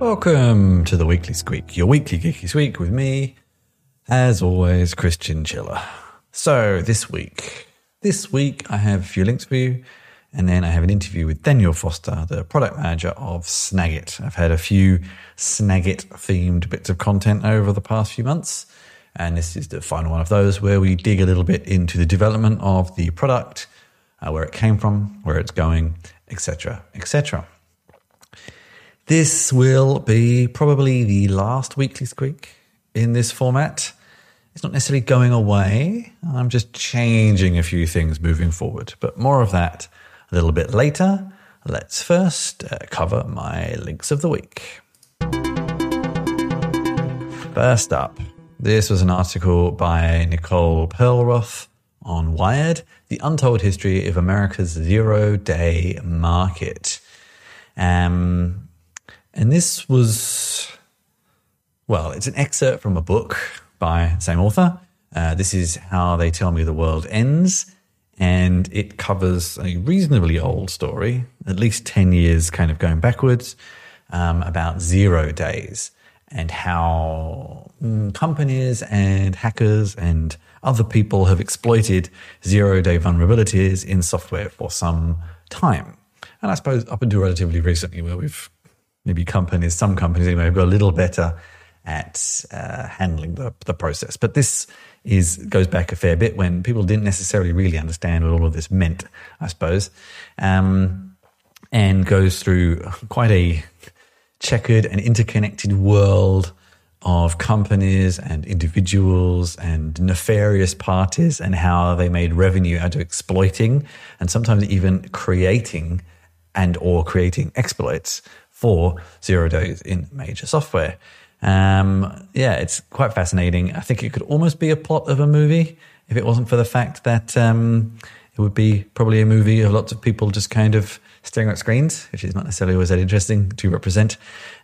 Welcome to the Weekly Squeak, your weekly geeky squeak with me, as always, Chris Chinchilla. So this week, this week I have a few links for you, and then I have an interview with Daniel Foster, the product manager of Snagit. I've had a few Snagit themed bits of content over the past few months, and this is the final one of those where we dig a little bit into the development of the product, uh, where it came from, where it's going, etc., etc. This will be probably the last weekly squeak in this format. It's not necessarily going away. I'm just changing a few things moving forward, but more of that a little bit later. Let's first uh, cover my links of the week. First up, this was an article by Nicole Perlroth on Wired The Untold History of America's Zero Day Market. Um, and this was, well, it's an excerpt from a book by same author. Uh, this is How They Tell Me the World Ends. And it covers a reasonably old story, at least 10 years kind of going backwards, um, about zero days and how mm, companies and hackers and other people have exploited zero day vulnerabilities in software for some time. And I suppose up until relatively recently, where we've maybe companies, some companies anyway, have got a little better at uh, handling the, the process. But this is goes back a fair bit when people didn't necessarily really understand what all of this meant, I suppose, um, and goes through quite a checkered and interconnected world of companies and individuals and nefarious parties and how they made revenue out of exploiting and sometimes even creating and or creating exploits for zero days in major software. Um, yeah, it's quite fascinating. I think it could almost be a plot of a movie if it wasn't for the fact that um, it would be probably a movie of lots of people just kind of staring at screens, which is not necessarily always that interesting to represent.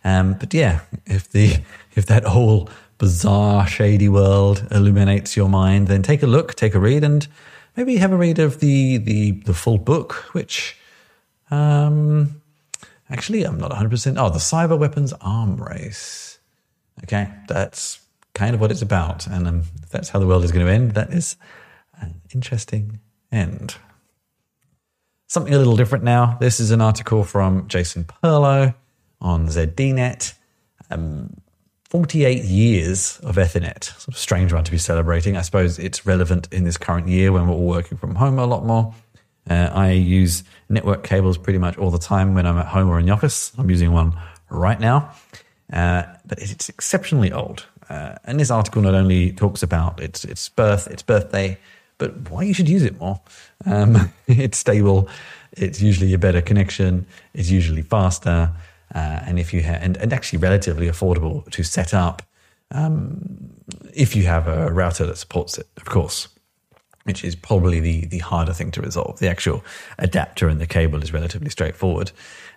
Um, but yeah, if the if that whole bizarre, shady world illuminates your mind, then take a look, take a read, and maybe have a read of the the, the full book, which um, actually I'm not 100. percent Oh, the cyber weapons arm race. Okay, that's kind of what it's about. And um, if that's how the world is going to end, that is an interesting end. Something a little different now. This is an article from Jason Perlow on ZDNet. Um, 48 years of Ethernet. Sort of strange one to be celebrating. I suppose it's relevant in this current year when we're all working from home a lot more. Uh, I use network cables pretty much all the time when I'm at home or in the office. I'm using one right now. Uh, but it's exceptionally old. Uh, and this article not only talks about its its birth, its birthday, but why you should use it more. Um, it's stable. It's usually a better connection. It's usually faster, uh, and if you ha- and, and actually relatively affordable to set up. Um, if you have a router that supports it, of course which is probably the, the harder thing to resolve. The actual adapter and the cable is relatively straightforward.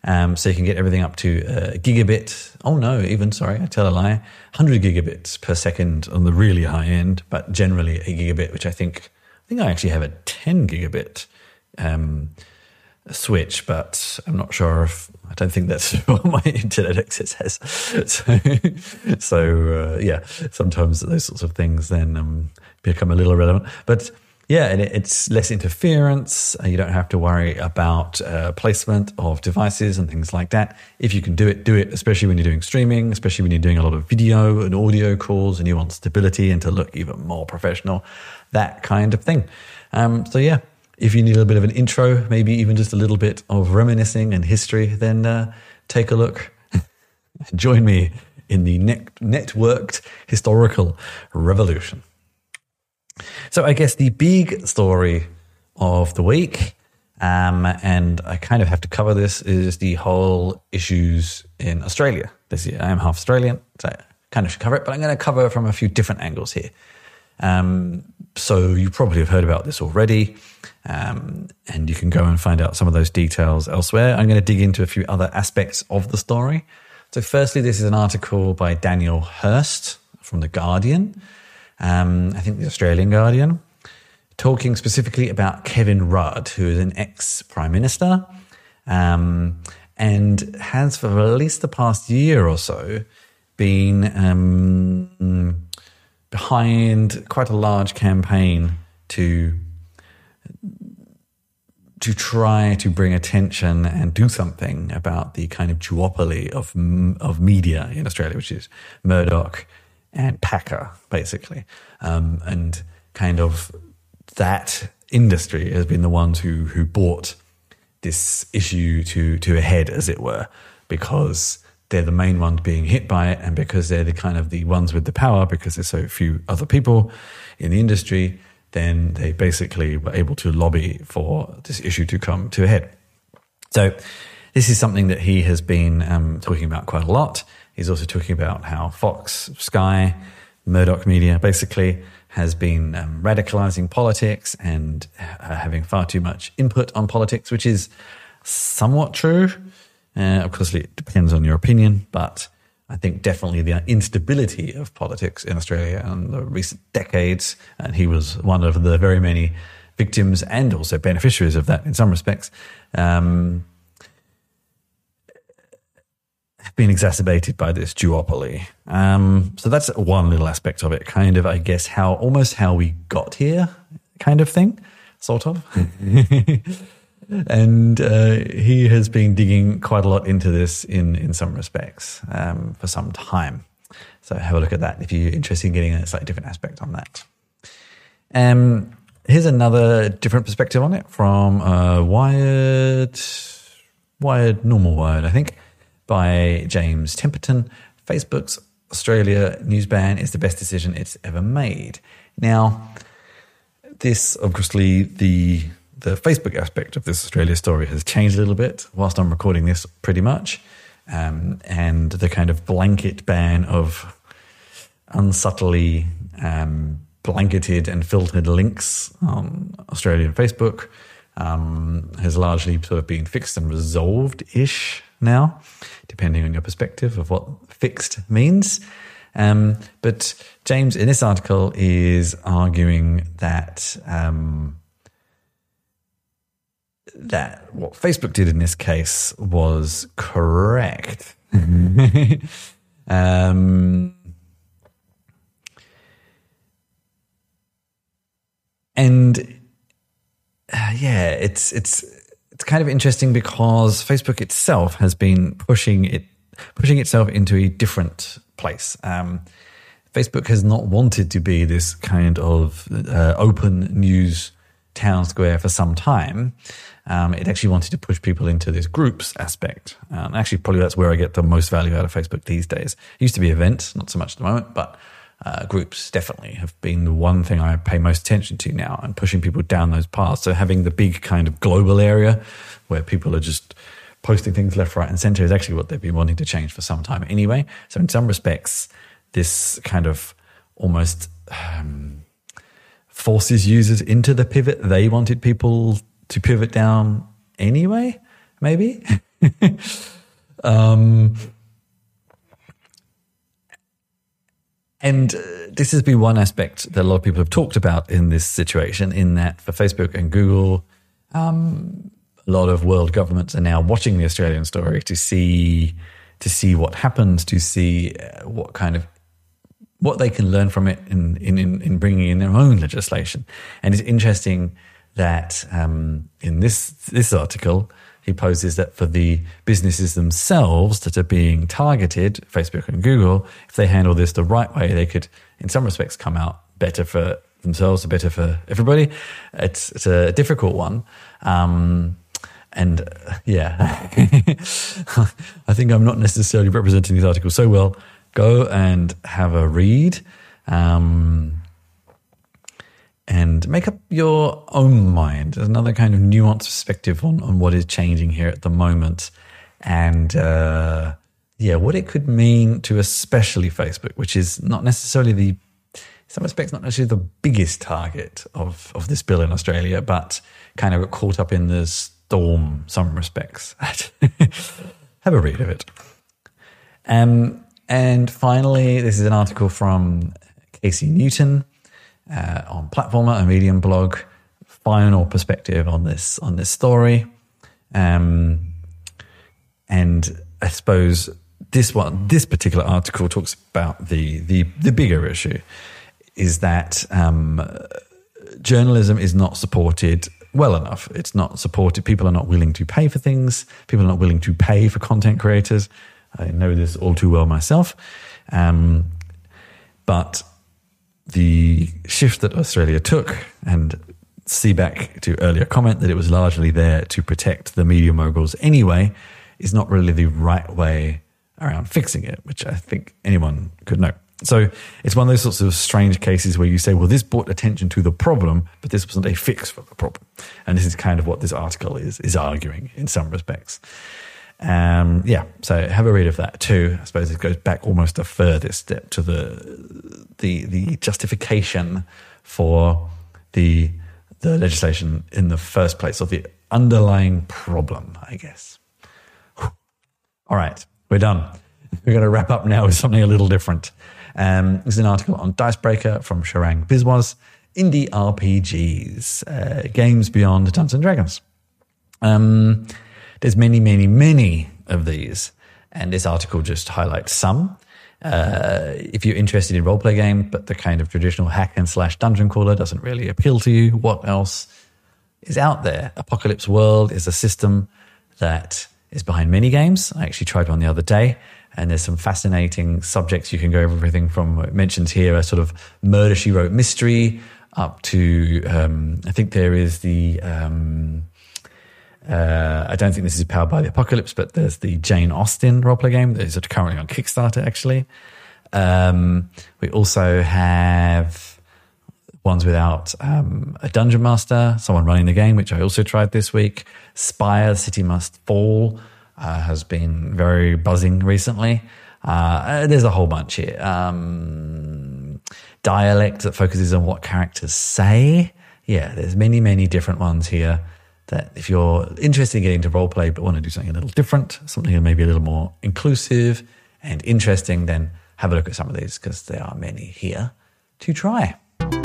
Um, so you can get everything up to a gigabit. Oh no, even sorry, I tell a lie. 100 gigabits per second on the really high end, but generally a gigabit, which I think, I think I actually have a 10 gigabit, um, switch, but I'm not sure if I don't think that's what my internet access has. So, so uh, yeah, sometimes those sorts of things then um, become a little irrelevant. But yeah, and it's less interference. You don't have to worry about uh, placement of devices and things like that. If you can do it, do it, especially when you're doing streaming, especially when you're doing a lot of video and audio calls and you want stability and to look even more professional, that kind of thing. Um, so, yeah, if you need a little bit of an intro, maybe even just a little bit of reminiscing and history, then uh, take a look. Join me in the net- networked historical revolution. So I guess the big story of the week, um, and I kind of have to cover this, is the whole issues in Australia this year. I am half Australian, so I kind of should cover it, but I'm going to cover from a few different angles here. Um, so you probably have heard about this already, um, and you can go and find out some of those details elsewhere. I'm going to dig into a few other aspects of the story. So, firstly, this is an article by Daniel Hurst from The Guardian um, I think the Australian Guardian, talking specifically about Kevin Rudd, who is an ex prime minister. Um, and has for at least the past year or so been um, behind quite a large campaign to to try to bring attention and do something about the kind of duopoly of of media in Australia, which is Murdoch and Packer, basically, um, and kind of that industry has been the ones who who brought this issue to to a head, as it were, because they're the main ones being hit by it, and because they're the kind of the ones with the power, because there's so few other people in the industry, then they basically were able to lobby for this issue to come to a head. So this is something that he has been um, talking about quite a lot. He's also talking about how Fox, Sky, Murdoch Media basically has been um, radicalizing politics and uh, having far too much input on politics, which is somewhat true. Uh, of course, it depends on your opinion, but I think definitely the instability of politics in Australia in the recent decades, and he was one of the very many victims and also beneficiaries of that in some respects, um, have been exacerbated by this duopoly. Um, so that's one little aspect of it, kind of, I guess, how almost how we got here, kind of thing, sort of. and uh, he has been digging quite a lot into this in in some respects um, for some time. So have a look at that if you're interested in getting a slightly different aspect on that. Um, here's another different perspective on it from uh, Wired, Wired, normal Wired, I think, by James Temperton. Facebook's Australia news ban is the best decision it's ever made. Now, this obviously the the Facebook aspect of this Australia story has changed a little bit whilst I'm recording this, pretty much. Um, and the kind of blanket ban of unsubtly um, blanketed and filtered links on Australian Facebook um, has largely sort of been fixed and resolved ish now, depending on your perspective of what fixed means. Um, but James, in this article, is arguing that um, that what Facebook did in this case was correct. um, and uh, yeah, it's it's it's kind of interesting because Facebook itself has been pushing it pushing itself into a different place. Um, Facebook has not wanted to be this kind of uh, open news town square for some time. Um, it actually wanted to push people into this groups aspect. Um, actually, probably that's where I get the most value out of Facebook these days. It used to be events, not so much at the moment, but uh, groups definitely have been the one thing I pay most attention to now and pushing people down those paths. So having the big kind of global area where people are just posting things left, right, and center is actually what they've been wanting to change for some time anyway. So in some respects, this kind of almost um, forces users into the pivot they wanted people to pivot down anyway, maybe. um, and uh, this has been one aspect that a lot of people have talked about in this situation, in that for Facebook and Google, um, a lot of world governments are now watching the Australian story to see to see what happens, to see uh, what kind of what they can learn from it in, in, in bringing in their own legislation. And it's interesting that um, in this this article he poses that for the businesses themselves that are being targeted, Facebook and Google, if they handle this the right way, they could, in some respects, come out better for themselves, better for everybody. It's it's a difficult one. Um, and uh, yeah, I think I'm not necessarily representing this article so well. Go and have a read. Um, and make up your own mind. There's another kind of nuanced perspective on, on what is changing here at the moment. And uh, yeah, what it could mean to especially Facebook, which is not necessarily the, in some respects, not necessarily the biggest target of, of this bill in Australia, but kind of got caught up in the storm, some respects. Have a read of it. Um, and finally, this is an article from Casey Newton uh, on Platformer, a Medium blog, final perspective on this on this story. Um, and I suppose this one, this particular article talks about the the, the bigger issue is that um, journalism is not supported well enough. It's not supported. People are not willing to pay for things. People are not willing to pay for content creators. I know this all too well myself. Um, but the shift that Australia took, and see back to earlier comment that it was largely there to protect the media moguls anyway, is not really the right way around fixing it, which I think anyone could know. So it's one of those sorts of strange cases where you say, well, this brought attention to the problem, but this wasn't a fix for the problem. And this is kind of what this article is, is arguing in some respects. Um, yeah, so have a read of that too. I suppose it goes back almost a further step to the the the justification for the the legislation in the first place, or the underlying problem, I guess. All right, we're done. We're going to wrap up now with something a little different. Um, this is an article on Dicebreaker from Sharang Biswas, indie RPGs, uh, games beyond Dungeons and Dragons. Um, there's many, many, many of these, and this article just highlights some. Uh, if you're interested in roleplay game, but the kind of traditional hack and slash dungeon crawler doesn't really appeal to you, what else is out there? Apocalypse World is a system that is behind many games. I actually tried one the other day, and there's some fascinating subjects you can go over. Everything from it mentions here a sort of murder she wrote mystery up to um, I think there is the um, uh, I don't think this is powered by the apocalypse, but there's the Jane Austen roleplay game that is currently on Kickstarter. Actually, um, we also have ones without um, a dungeon master, someone running the game, which I also tried this week. Spire, City Must Fall uh, has been very buzzing recently. Uh, there's a whole bunch here. Um, dialect that focuses on what characters say. Yeah, there's many, many different ones here that if you're interested in getting into role play but want to do something a little different, something maybe a little more inclusive and interesting, then have a look at some of these because there are many here to try. And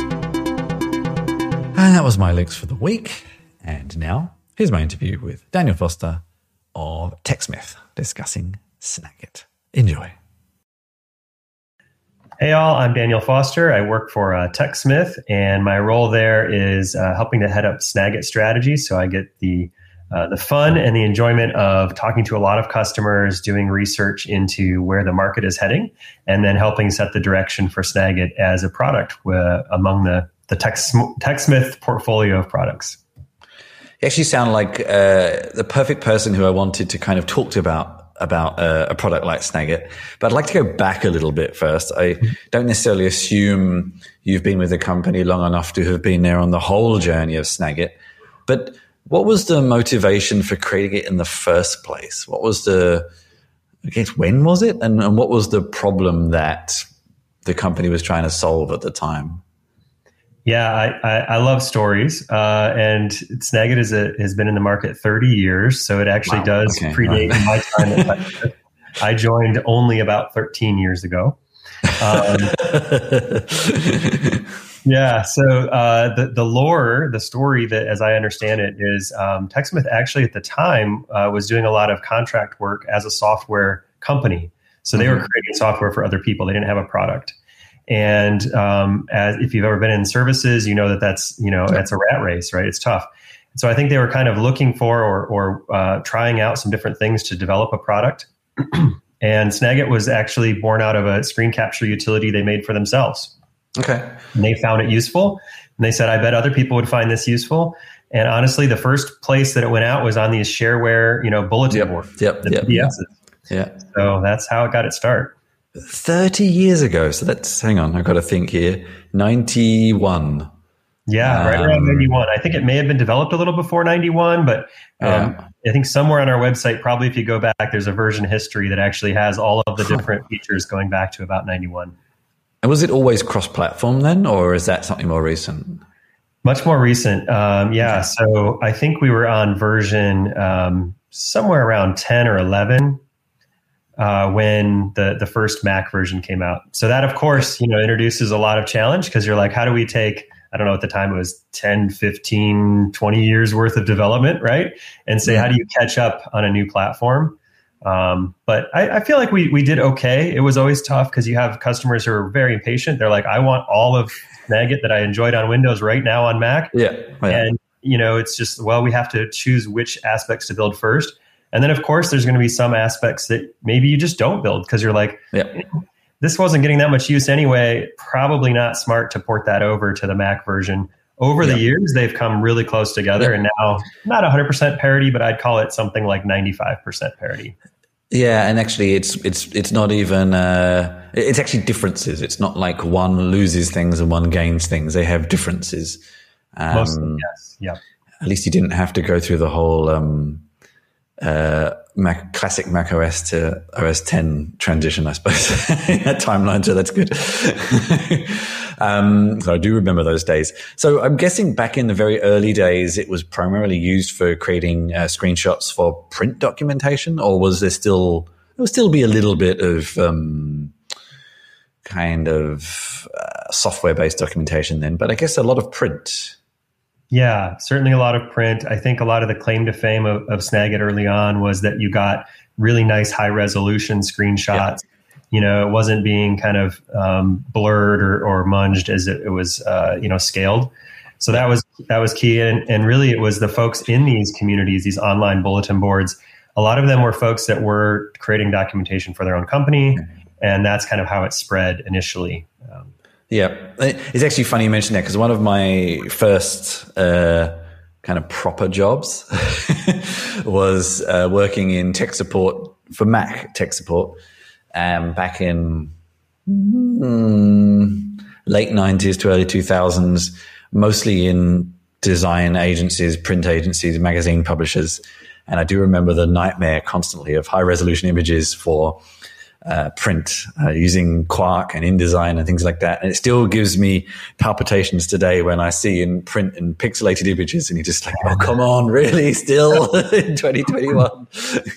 that was my links for the week. And now, here's my interview with Daniel Foster of TechSmith discussing Snagit. Enjoy. Hey, all, I'm Daniel Foster. I work for uh, TechSmith, and my role there is uh, helping to head up Snagit strategy. So I get the uh, the fun and the enjoyment of talking to a lot of customers, doing research into where the market is heading, and then helping set the direction for Snagit as a product uh, among the the Tech, TechSmith portfolio of products. You actually sound like uh, the perfect person who I wanted to kind of talk to about about a, a, product like Snagit. But I'd like to go back a little bit first. I don't necessarily assume you've been with the company long enough to have been there on the whole journey of Snagit. But what was the motivation for creating it in the first place? What was the, I guess, when was it? And, and what was the problem that the company was trying to solve at the time? Yeah, I, I, I love stories, uh, and Snagit is a, has been in the market 30 years, so it actually wow. does okay. predate my time. I joined only about 13 years ago. Um, yeah, so uh, the the lore, the story that, as I understand it, is um, TechSmith actually at the time uh, was doing a lot of contract work as a software company. So they mm-hmm. were creating software for other people. They didn't have a product. And um, as if you've ever been in services, you know that that's you know that's a rat race, right? It's tough. So I think they were kind of looking for or, or uh, trying out some different things to develop a product. and Snagit was actually born out of a screen capture utility they made for themselves. Okay. And they found it useful, and they said, "I bet other people would find this useful." And honestly, the first place that it went out was on these shareware, you know, bulletin yep. boards. Yep. Yep. Yeah. So that's how it got its start. 30 years ago. So that's, hang on, I've got to think here. 91. Yeah, right around um, 91. I think it may have been developed a little before 91, but um, yeah. I think somewhere on our website, probably if you go back, there's a version history that actually has all of the different features going back to about 91. And was it always cross platform then, or is that something more recent? Much more recent. Um, yeah. So I think we were on version um, somewhere around 10 or 11 uh, when the the first Mac version came out. So that, of course, you know, introduces a lot of challenge because you're like, how do we take I don't know at the time it was 10, 15, 20 years worth of development, right? And say, how do you catch up on a new platform? Um, but I, I, feel like we we did okay. It was always tough because you have customers who are very impatient. They're like, I want all of Snagit that I enjoyed on Windows right now on Mac. Yeah. Oh, yeah. And you know, it's just well, we have to choose which aspects to build first. And then of course there's going to be some aspects that maybe you just don't build because you're like, yeah. this wasn't getting that much use anyway. Probably not smart to port that over to the Mac version. Over the years they've come really close together and now not 100% parity but i'd call it something like 95% parity. Yeah and actually it's it's it's not even uh, it's actually differences. It's not like one loses things and one gains things. They have differences. Um, Mostly, yes. Yeah at least you didn't have to go through the whole um, uh, Mac, classic Mac OS to OS 10 transition, I suppose, that timeline. So that's good. um, so I do remember those days. So I'm guessing back in the very early days, it was primarily used for creating uh, screenshots for print documentation, or was there still, there would still be a little bit of, um, kind of uh, software based documentation then, but I guess a lot of print. Yeah, certainly a lot of print. I think a lot of the claim to fame of, of Snagit early on was that you got really nice high resolution screenshots. Yeah. You know, it wasn't being kind of um, blurred or, or munged as it, it was, uh, you know, scaled. So that was that was key, and and really it was the folks in these communities, these online bulletin boards. A lot of them were folks that were creating documentation for their own company, mm-hmm. and that's kind of how it spread initially. Um, yeah, it's actually funny you mentioned that because one of my first uh, kind of proper jobs was uh, working in tech support for Mac tech support um, back in mm, late nineties to early two thousands, mostly in design agencies, print agencies, magazine publishers, and I do remember the nightmare constantly of high resolution images for uh, print uh, using Quark and InDesign and things like that. And it still gives me palpitations today when I see in print and pixelated images and you're just like, oh, come on, really? Still in 2021?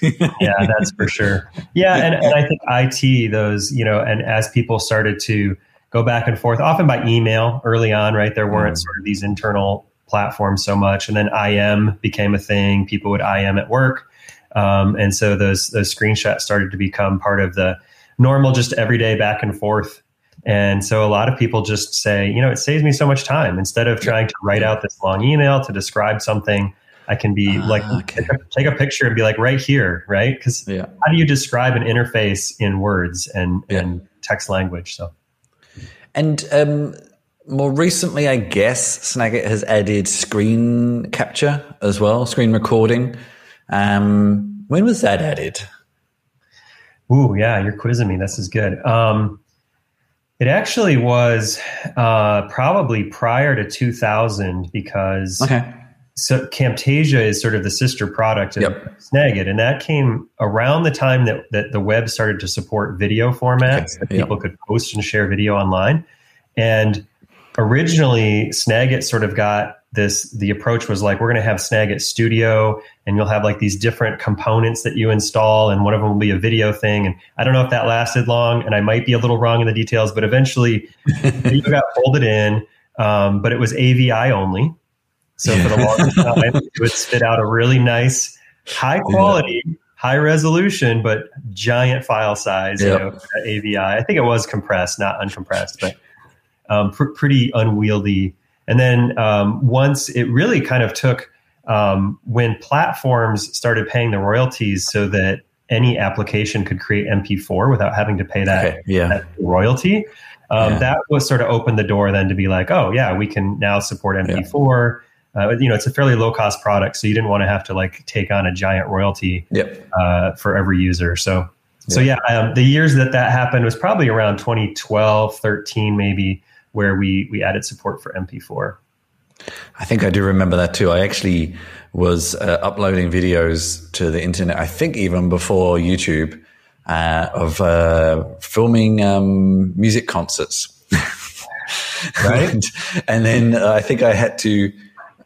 yeah, that's for sure. Yeah. And, and I think IT, those, you know, and as people started to go back and forth, often by email early on, right? There weren't mm. sort of these internal platforms so much. And then IM became a thing. People would IM at work. Um, and so those those screenshots started to become part of the normal, just everyday back and forth. And so a lot of people just say, you know, it saves me so much time. Instead of trying to write out this long email to describe something, I can be uh, like, okay. take, a, picture and be like, right here, right? Because yeah. how do you describe an interface in words and, yeah. and text language? So, and um, more recently, I guess Snagit has added screen capture as well, screen recording. Um, when was that added? Ooh, yeah, you're quizzing me. This is good. Um, it actually was uh, probably prior to 2000 because okay. so Camtasia is sort of the sister product of yep. Snagit, and that came around the time that, that the web started to support video formats okay. that people yep. could post and share video online. And originally, Snagit sort of got this the approach was like we're going to have snagit studio and you'll have like these different components that you install and one of them will be a video thing and i don't know if that lasted long and i might be a little wrong in the details but eventually video got folded in um, but it was avi only so for the longest time it would spit out a really nice high quality yeah. high resolution but giant file size yep. you know, avi i think it was compressed not uncompressed but um, pr- pretty unwieldy and then um, once it really kind of took um, when platforms started paying the royalties so that any application could create MP4 without having to pay that, okay, yeah. that royalty. Um, yeah. That was sort of opened the door then to be like, oh yeah, we can now support MP4. Yeah. Uh, you know, it's a fairly low cost product, so you didn't want to have to like take on a giant royalty yep. uh, for every user. So, so yeah, um, the years that that happened was probably around 2012, 13, maybe where we we added support for MP4. I think I do remember that too. I actually was uh, uploading videos to the internet. I think even before YouTube uh, of uh, filming um, music concerts. right, and, and then I think I had to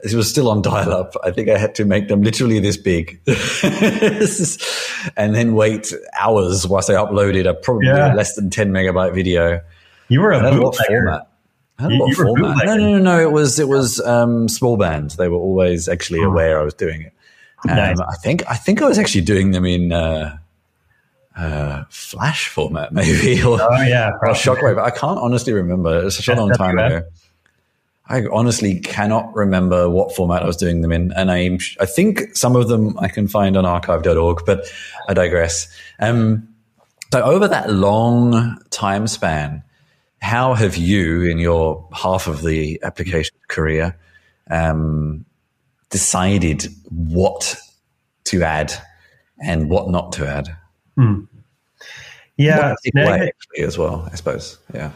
it was still on dial up. I think I had to make them literally this big and then wait hours whilst I uploaded a probably yeah. less than 10 megabyte video. You were a little format. Had a lot of format. No, no, no, no. It was it was um, small band. They were always actually aware I was doing it. Um, nice. I think I think I was actually doing them in uh, uh, Flash format, maybe. Or, oh yeah, or Shockwave. I can't honestly remember. It's such a long time ago. I honestly cannot remember what format I was doing them in, and I I think some of them I can find on archive.org, but I digress. Um, so over that long time span, how have you, in your half of the application career, um, decided what to add and what not to add? Hmm. Yeah, away, actually, as well, I suppose. Yeah,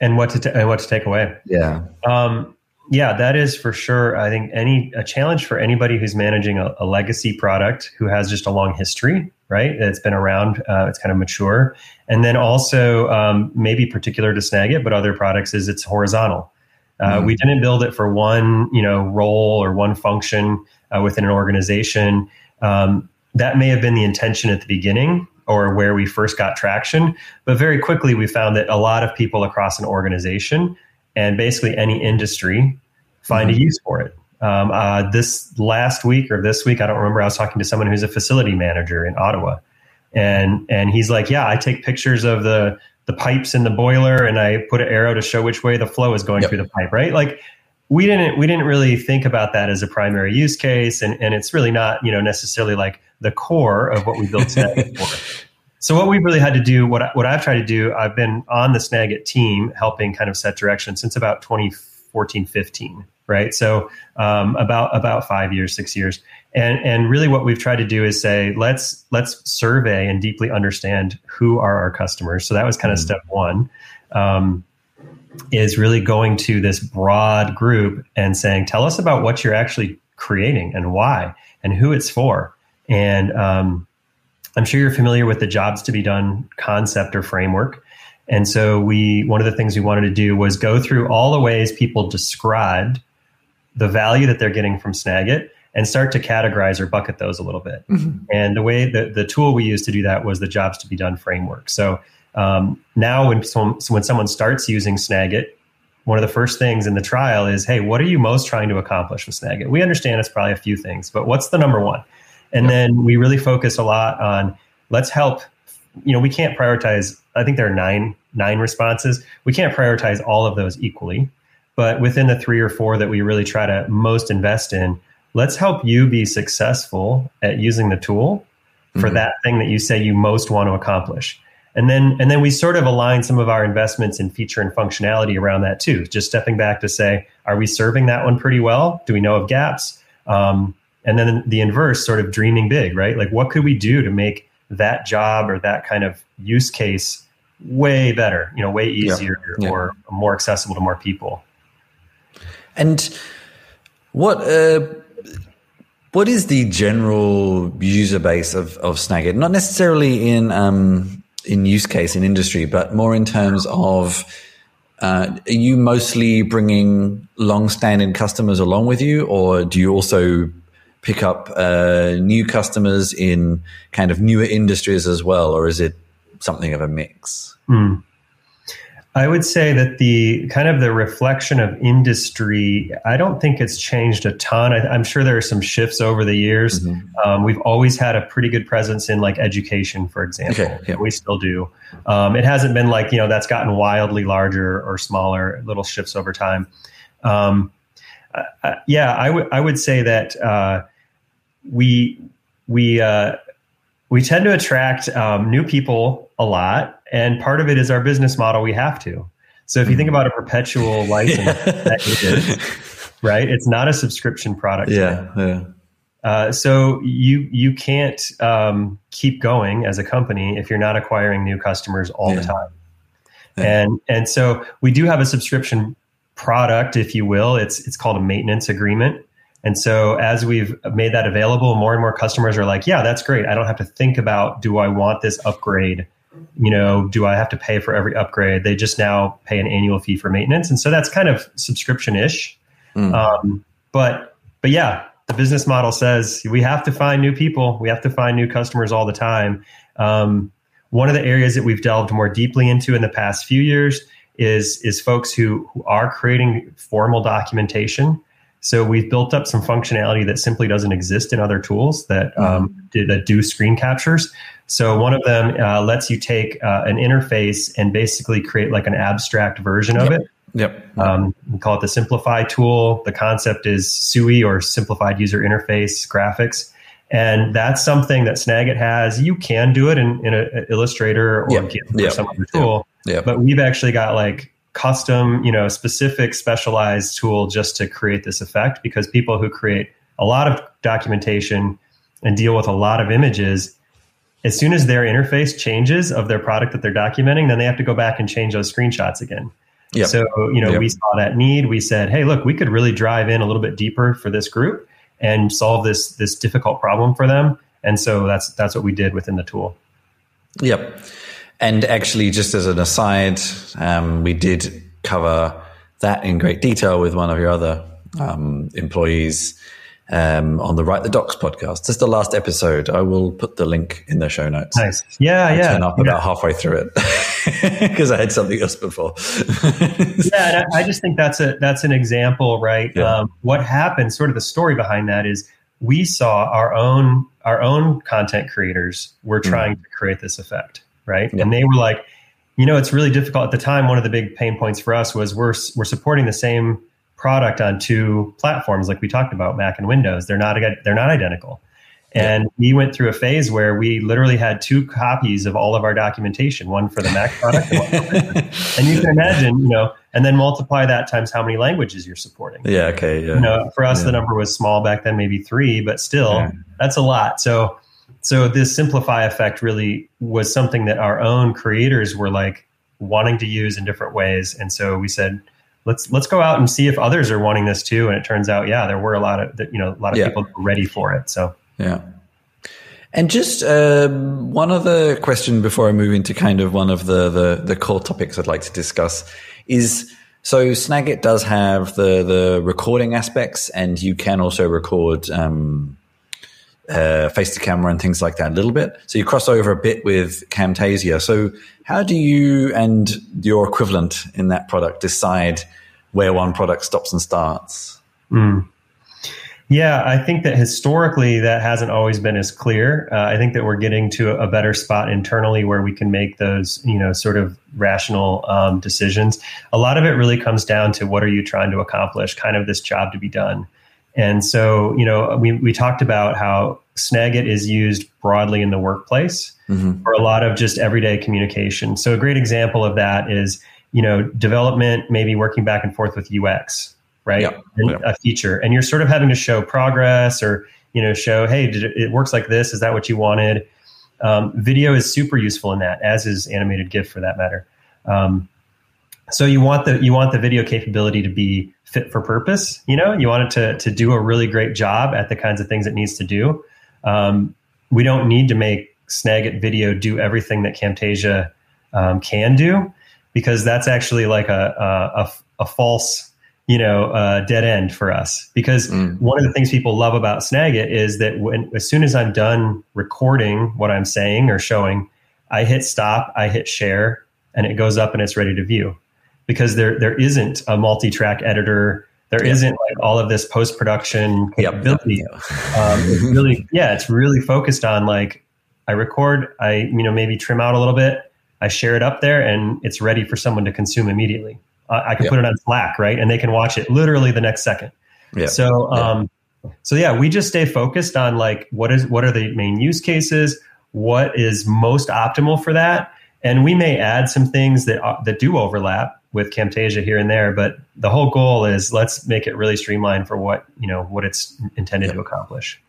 and what to t- and what to take away. Yeah, um, yeah, that is for sure. I think any a challenge for anybody who's managing a, a legacy product who has just a long history, right? It's been around, uh, it's kind of mature, and then also um, maybe particular to Snagit, but other products is it's horizontal. Uh, mm-hmm. We didn't build it for one, you know, role or one function uh, within an organization. Um, that may have been the intention at the beginning or where we first got traction, but very quickly we found that a lot of people across an organization and basically any industry find mm-hmm. a use for it. Um, uh, this last week or this week, I don't remember. I was talking to someone who's a facility manager in Ottawa, and and he's like, "Yeah, I take pictures of the the pipes in the boiler, and I put an arrow to show which way the flow is going yep. through the pipe." Right? Like we didn't we didn't really think about that as a primary use case, and and it's really not you know necessarily like the core of what we built Snagit for. So what we've really had to do, what I, what I've tried to do, I've been on the Snagit team helping kind of set direction since about 2014, 15, right? So um, about about five years, six years, and and really what we've tried to do is say let's let's survey and deeply understand who are our customers. So that was kind of mm-hmm. step one. Um, is really going to this broad group and saying, tell us about what you're actually creating and why and who it's for. And um, I'm sure you're familiar with the jobs to be done concept or framework. And so we one of the things we wanted to do was go through all the ways people described the value that they're getting from Snagit and start to categorize or bucket those a little bit. Mm-hmm. And the way the, the tool we used to do that was the jobs to be done framework. So um, now when someone, when someone starts using Snagit, one of the first things in the trial is, hey, what are you most trying to accomplish with Snagit? We understand it's probably a few things, but what's the number one? And then we really focus a lot on let's help. You know, we can't prioritize. I think there are nine nine responses. We can't prioritize all of those equally, but within the three or four that we really try to most invest in, let's help you be successful at using the tool for mm-hmm. that thing that you say you most want to accomplish. And then and then we sort of align some of our investments in feature and functionality around that too. Just stepping back to say, are we serving that one pretty well? Do we know of gaps? Um, and then the inverse, sort of dreaming big, right? Like, what could we do to make that job or that kind of use case way better, you know, way easier yeah. Yeah. or more accessible to more people? And what uh, what is the general user base of, of Snagit? Not necessarily in um, in use case in industry, but more in terms of uh, are you mostly bringing long-standing customers along with you, or do you also pick up uh, new customers in kind of newer industries as well, or is it something of a mix? Mm. I would say that the kind of the reflection of industry, I don't think it's changed a ton. I, am sure there are some shifts over the years. Mm-hmm. Um, we've always had a pretty good presence in like education, for example. Okay, yeah. We still do. Um, it hasn't been like, you know, that's gotten wildly larger or smaller, little shifts over time. Um, uh, yeah, I would I would say that uh, we we uh, we tend to attract um, new people a lot, and part of it is our business model. We have to. So if you think about a perpetual license, right? It's not a subscription product. Yeah, yeah. Uh, so you you can't um, keep going as a company if you're not acquiring new customers all yeah. the time. Yeah. And and so we do have a subscription product, if you will. It's it's called a maintenance agreement. And so as we've made that available, more and more customers are like, yeah, that's great. I don't have to think about do I want this upgrade? You know, do I have to pay for every upgrade? They just now pay an annual fee for maintenance. And so that's kind of subscription ish. Mm. Um, but but yeah, the business model says we have to find new people. We have to find new customers all the time. Um, one of the areas that we've delved more deeply into in the past few years is is folks who, who are creating formal documentation so we've built up some functionality that simply doesn't exist in other tools that mm-hmm. um, that do screen captures. So one of them uh, lets you take uh, an interface and basically create like an abstract version of yep. it. Yep. Um, we call it the Simplify tool. The concept is SUI or Simplified User Interface Graphics. And that's something that Snagit has. You can do it in, in an Illustrator or yep. GIMP or yep. some other tool. Yep. But we've actually got like custom, you know, specific specialized tool just to create this effect because people who create a lot of documentation and deal with a lot of images, as soon as their interface changes of their product that they're documenting, then they have to go back and change those screenshots again. Yep. So, you know, Yep. we saw that need. We said, hey, look, we could really drive in a little bit deeper for this group and solve this this difficult problem for them. And so that's that's what we did within the tool. Yep. And actually, just as an aside, um, we did cover that in great detail with one of your other um, employees um, on the Write the Docs podcast. This is the last episode. I will put the link in the show notes. Nice. Yeah, I yeah. turn up yeah. about halfway through it because I had something else before. yeah, and I just think that's a that's an example, right? Yeah. Um, what happened? Sort of the story behind that is we saw our own our own content creators were trying to create this effect, right? Mm. Yeah. And they were like, you know, it's really difficult at the time. One of the big pain points for us was we're we're supporting the same product on two platforms, like we talked about, Mac and Windows. They're not they're not identical. And we went through a phase where we literally had two copies of all of our documentation, one for the Mac product and one for Windows. And you can imagine, you know, and then multiply that times how many languages you're supporting. yeah. Okay. Yeah. You know, for us, Yeah. the number was small back then, maybe three, but still, Yeah. that's a lot. So, so this simplify effect really was something that our own creators were like wanting to use in different ways, and so we said, let's let's go out and see if others are wanting this too. And it turns out, yeah, there were a lot of you know a lot of Yeah. people were ready for it. So. Yeah. And just um, one other question before I move into kind of one of the, the, the core topics I'd like to discuss is so Snagit does have the, the recording aspects, and you can also record um, uh, face to camera and things like that a little bit. So you cross over a bit with Camtasia. So how do you and your equivalent in that product decide where one product stops and starts? Mm. Yeah, I think that historically that hasn't always been as clear. Uh, I think that we're getting to a better spot internally where we can make those, you know, sort of rational um, decisions. A lot of it really comes down to what are you trying to accomplish, kind of this job to be done. And so, you know, we, we talked about how Snagit is used broadly in the workplace Mm-hmm. for a lot of just everyday communication. So a great example of that is, you know, development, maybe working back and forth with UX, right? Yeah, And yeah. A feature, and you're sort of having to show progress or, you know, show, hey, did it, it works like this? Is that what you wanted? Um, video is super useful in that, as is animated GIF for that matter. Um, so you want the you want the video capability to be fit for purpose. You know, you want it to to do a really great job at the kinds of things it needs to do. Um, we don't need to make Snagit video do everything that Camtasia um, can do because that's actually like a a, a, a false you know uh, dead end for us because Mm. one of the things people love about Snagit is that when as soon as I'm done recording what I'm saying or showing, I hit stop, I hit share, and it goes up and it's ready to view because there there isn't a multi-track editor. There Yeah. not like all of this post production Yep. capability. Um, it's really, yeah, it's really focused on like I record, I you know maybe trim out a little bit, I share it up there, and it's ready for someone to consume immediately. Uh, I can Yep. put it on Slack, right, and they can watch it literally the next second. Yeah. So, Yeah. um, so yeah, we just stay focused on like what is what are the main use cases, what is most optimal for that, and we may add some things that uh, that do overlap with Camtasia here and there, but the whole goal is let's make it really streamlined for what you know what it's intended to accomplish.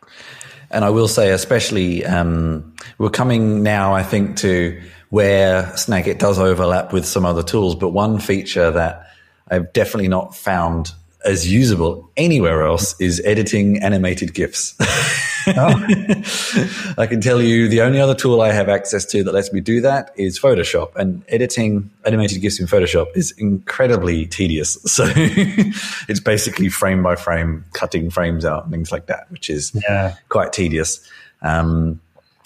And I will say, especially, um, we're coming now, I think, to where Snagit does overlap with some other tools. But one feature that I've definitely not found as usable anywhere else is editing animated GIFs. I can tell you the only other tool I have access to that lets me do that is Photoshop. And editing animated GIFs in Photoshop is incredibly tedious. So it's basically frame by frame, cutting frames out and things like that, which is Yeah. quite tedious. Um,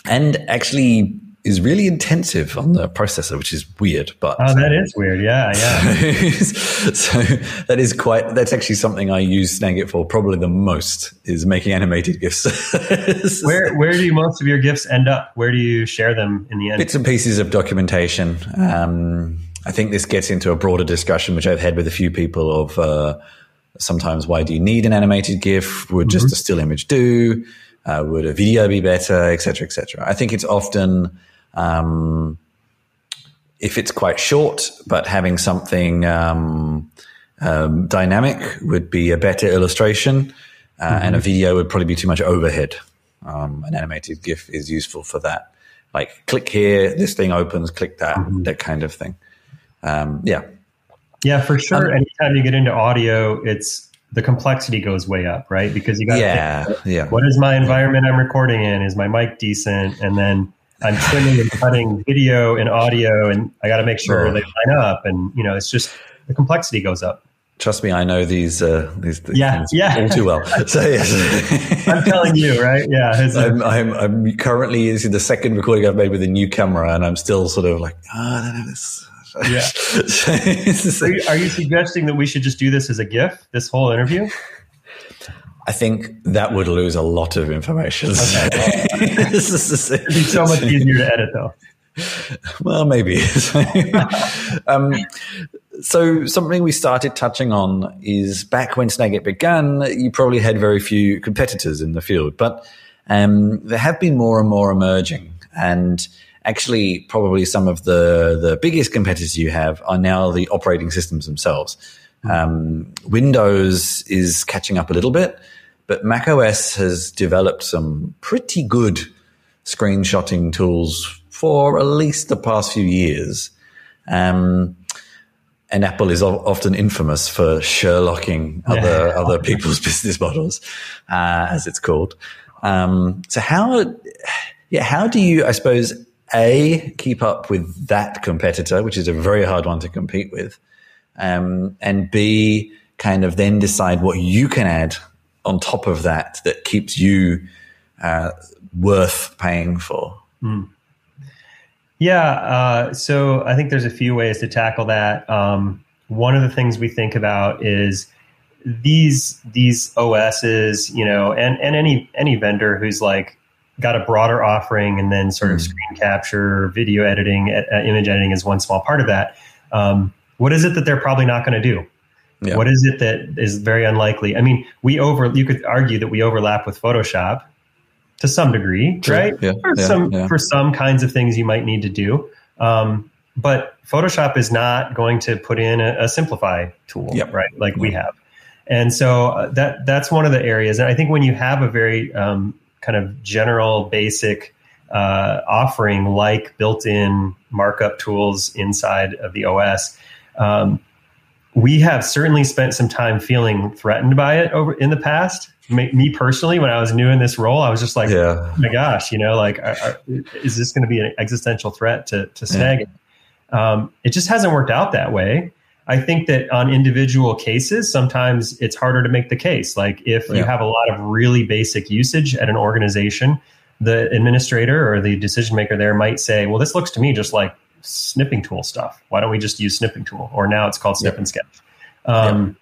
and actually, is really intensive on the processor, which is weird. But oh, that is weird. Yeah, yeah. so that is quite. That's actually something I use Snagit for probably the most is making animated GIFs. where where do most of your GIFs end up? Where do you share them in the end? Bits and pieces of documentation. Um, I think this gets into a broader discussion, which I've had with a few people of. Uh, sometimes why do you need an animated GIF? Would just mm-hmm. a still image do? Uh, would a video be better, et cetera, et cetera? I think it's often, um, if it's quite short, but having something um, um, dynamic would be a better illustration, uh, mm-hmm. and a video would probably be too much overhead. Um, an animated GIF is useful for that. Like, click here, this thing opens, click that, mm-hmm. that kind of thing. Um, yeah. Yeah, for sure. Um, Anytime you get into audio, it's the complexity goes way up, right? Because you got yeah, think, yeah. What is my environment I'm recording in? Is my mic decent? And then I'm trimming and cutting video and audio, and I got to make sure they line up. And you know, it's just the complexity goes up. Trust me, I know these uh, these, yeah, yeah. all too well. So yes. I'm telling you, right? Yeah, I'm, I'm, I'm currently using the second recording I've made with a new camera, and I'm still sort of like, oh, I don't know this yeah. are, you, are you suggesting that we should just do this as a GIF, this whole interview? I think that would lose a lot of information. Okay, It'd be so much easier to edit, though. Well, maybe. um, so something we started touching on is back when Snagit began, you probably had very few competitors in the field, but um, there have been more and more emerging. And actually probably some of the the biggest competitors you have are now the operating systems themselves. Hmm. Um, Windows is catching up a little bit, but Mac OS has developed some pretty good screenshotting tools for at least the past few years. Um, and Apple is often infamous for Sherlocking other yeah. other people's business models, uh, as it's called. Um, so how, yeah, how do you, I suppose, a, keep up with that competitor, which is a very hard one to compete with. Um, and B, kind of then decide what you can add on top of that that keeps you uh, worth paying for. Mm. Yeah. Uh, so I think there's a few ways to tackle that. Um, one of the things we think about is these these OSs, you know, and, and any any vendor who's like got a broader offering and then sort of mm. screen capture, video editing, uh, image editing is one small part of that. Um, what is it that they're probably not going to do? Yeah. What is it that is very unlikely? I mean, we over you could argue that we overlap with Photoshop to some degree, True. right? Yeah. For yeah. some for some kinds of things you might need to do. Um, but Photoshop is not going to put in a, a simplify tool, yep. right? Like we have. And so uh, that that's one of the areas. And I think when you have a very um, kind of general basic uh, offering like built-in markup tools inside of the OS. Um, we have certainly spent some time feeling threatened by it over in the past. Me, personally, when I was new in this role, I was just like, yeah. "Oh my gosh, you know, like, are, are, is this going to be an existential threat to to Snag?" Yeah. Um, it just hasn't worked out that way. I think that on individual cases, sometimes it's harder to make the case. Like if yeah. you have a lot of really basic usage at an organization, the administrator or the decision maker there might say, well, this looks to me just like snipping tool stuff. Why don't we just use snipping tool? Or now it's called snip and sketch. Um.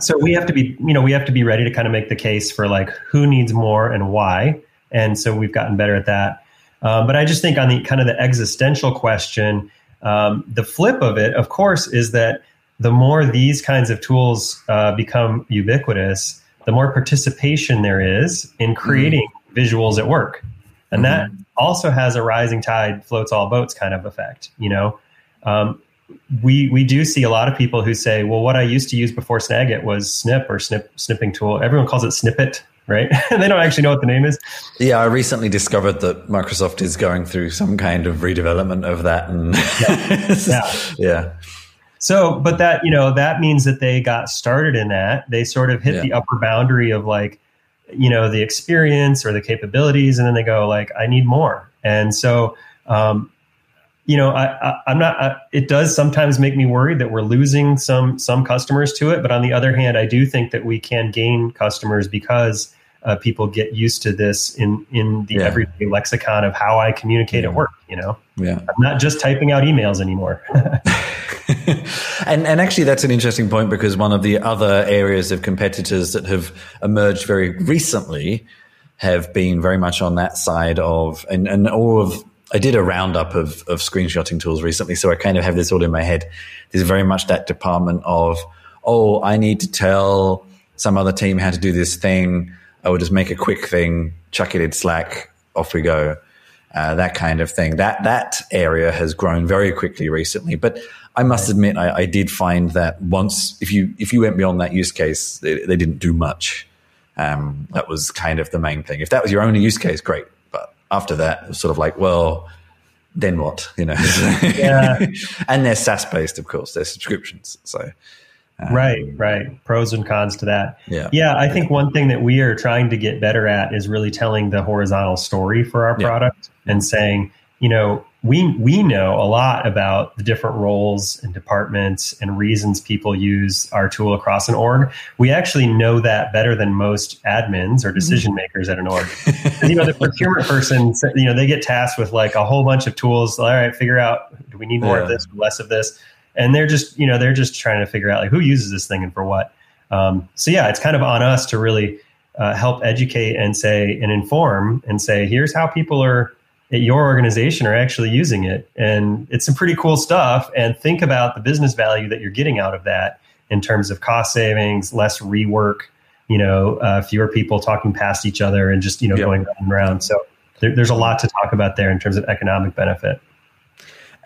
So we have to be, you know, we have to be ready to kind of make the case for like who needs more and why. And so we've gotten better at that. Um, but I just think on the kind of the existential question, um, the flip of it, of course, is that the more these kinds of tools uh, become ubiquitous, the more participation there is in creating mm-hmm. visuals at work. And mm-hmm. that also has a rising tide floats all boats kind of effect. You know, um, we we do see a lot of people who say, "Well, what I used to use before Snagit was Snip or Snip snipping tool." Everyone calls it Snippet right? they don't actually know what the name is. Yeah, I recently discovered that Microsoft is going through some kind of redevelopment of that, and yeah. yeah. yeah. So, but that you know that means that they got started in that. They sort of hit yeah. the upper boundary of like, you know, the experience or the capabilities, and then they go like, I need more. And so, um, you know, I, am not. I, it does sometimes make me worried that we're losing some some customers to it. But on the other hand, I do think that we can gain customers because uh, people get used to this in in the yeah. everyday lexicon of how I communicate yeah. at work. You know, yeah, I'm not just typing out emails anymore. and and actually, that's an interesting point because one of the other areas of competitors that have emerged very recently have been very much on that side of and and all of I did a roundup of, of screenshotting tools recently, so I kind of have this all in my head. There's very much that department of, oh, I need to tell some other team how to do this thing. I will just make a quick thing, chuck it in Slack, off we go. Uh, that kind of thing. That that area has grown very quickly recently. But I must admit, I, I did find that once, if you if you went beyond that use case, they, they didn't do much. Um, that was kind of the main thing. If that was your only use case, great But after that, it was sort of like, well, then what? You know? yeah. and they're SaaS based, of course. They're subscriptions. So. Um, right, right. Pros and cons to that. Yeah. Yeah. I think one thing that we are trying to get better at is really telling the horizontal story for our yeah. product and saying, you know, we we know a lot about the different roles and departments and reasons people use our tool across an org. We actually know that better than most admins or mm-hmm. decision makers at an org. you know, the procurement person, you know, they get tasked with like a whole bunch of tools. All right, figure out do we need more yeah. of this, less of this, and they're just you know they're just trying to figure out like who uses this thing and for what. Um, so yeah, it's kind of on us to really uh, help educate and say and inform and say here's how people are at your organization are actually using it. And it's some pretty cool stuff. And think about the business value that you're getting out of that in terms of cost savings, less rework, you know, uh, fewer people talking past each other and just, you know, yep. going round and round. So there, there's a lot to talk about there in terms of economic benefit.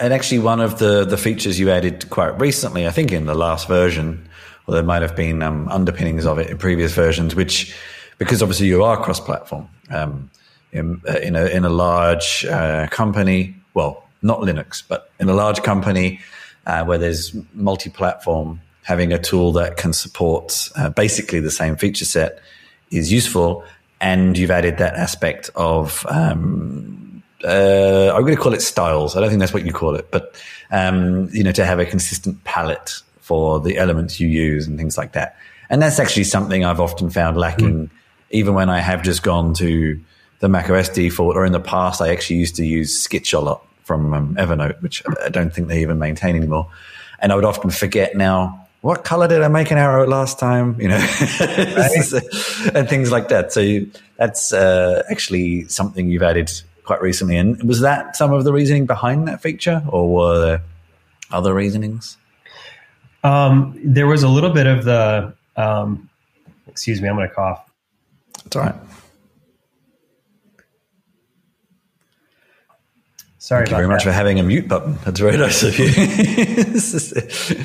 And actually, one of the, the features you added quite recently, I think in the last version, or there might have been um, underpinnings of it in previous versions, which, because obviously you are cross platform, um, in, uh, in, a, in a large uh, company, well, not Linux, but in a large company uh, where there's multi platform, having a tool that can support uh, basically the same feature set is useful. And you've added that aspect of, um, uh, I'm going to call it styles. I don't think that's what you call it, but, um, you know, to have a consistent palette for the elements you use and things like that. And that's actually something I've often found lacking, mm. even when I have just gone to the macOS default, or in the past, I actually used to use Skitch a lot from um, Evernote, which I don't think they even maintain anymore. And I would often forget now, what color did I make an arrow last time? You know, and things like that. So you, that's uh, actually something you've added quite recently. And was that some of the reasoning behind that feature, or were there other reasonings? Um, there was a little bit of the. Um, excuse me, I'm going to cough. It's all right. Sorry Thank you very that. much for having a mute button. That's very nice of you.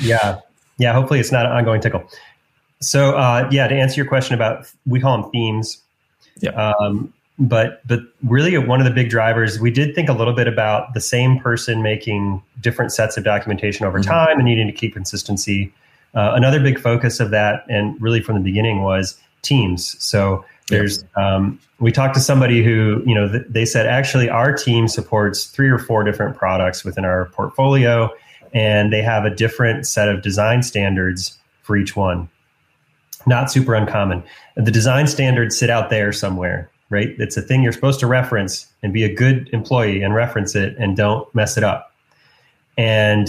yeah. Yeah. Hopefully it's not an ongoing tickle. So, uh, yeah, to answer your question about, we call them themes. Yeah. Um, but but really one of the big drivers we did think a little bit about the same person making different sets of documentation over mm-hmm. time and needing to keep consistency uh, another big focus of that and really from the beginning was teams so there's um, we talked to somebody who you know th- they said actually our team supports three or four different products within our portfolio, and they have a different set of design standards for each one. Not super uncommon. The design standards sit out there somewhere, right? It's a thing you're supposed to reference and be a good employee and reference it and don't mess it up. And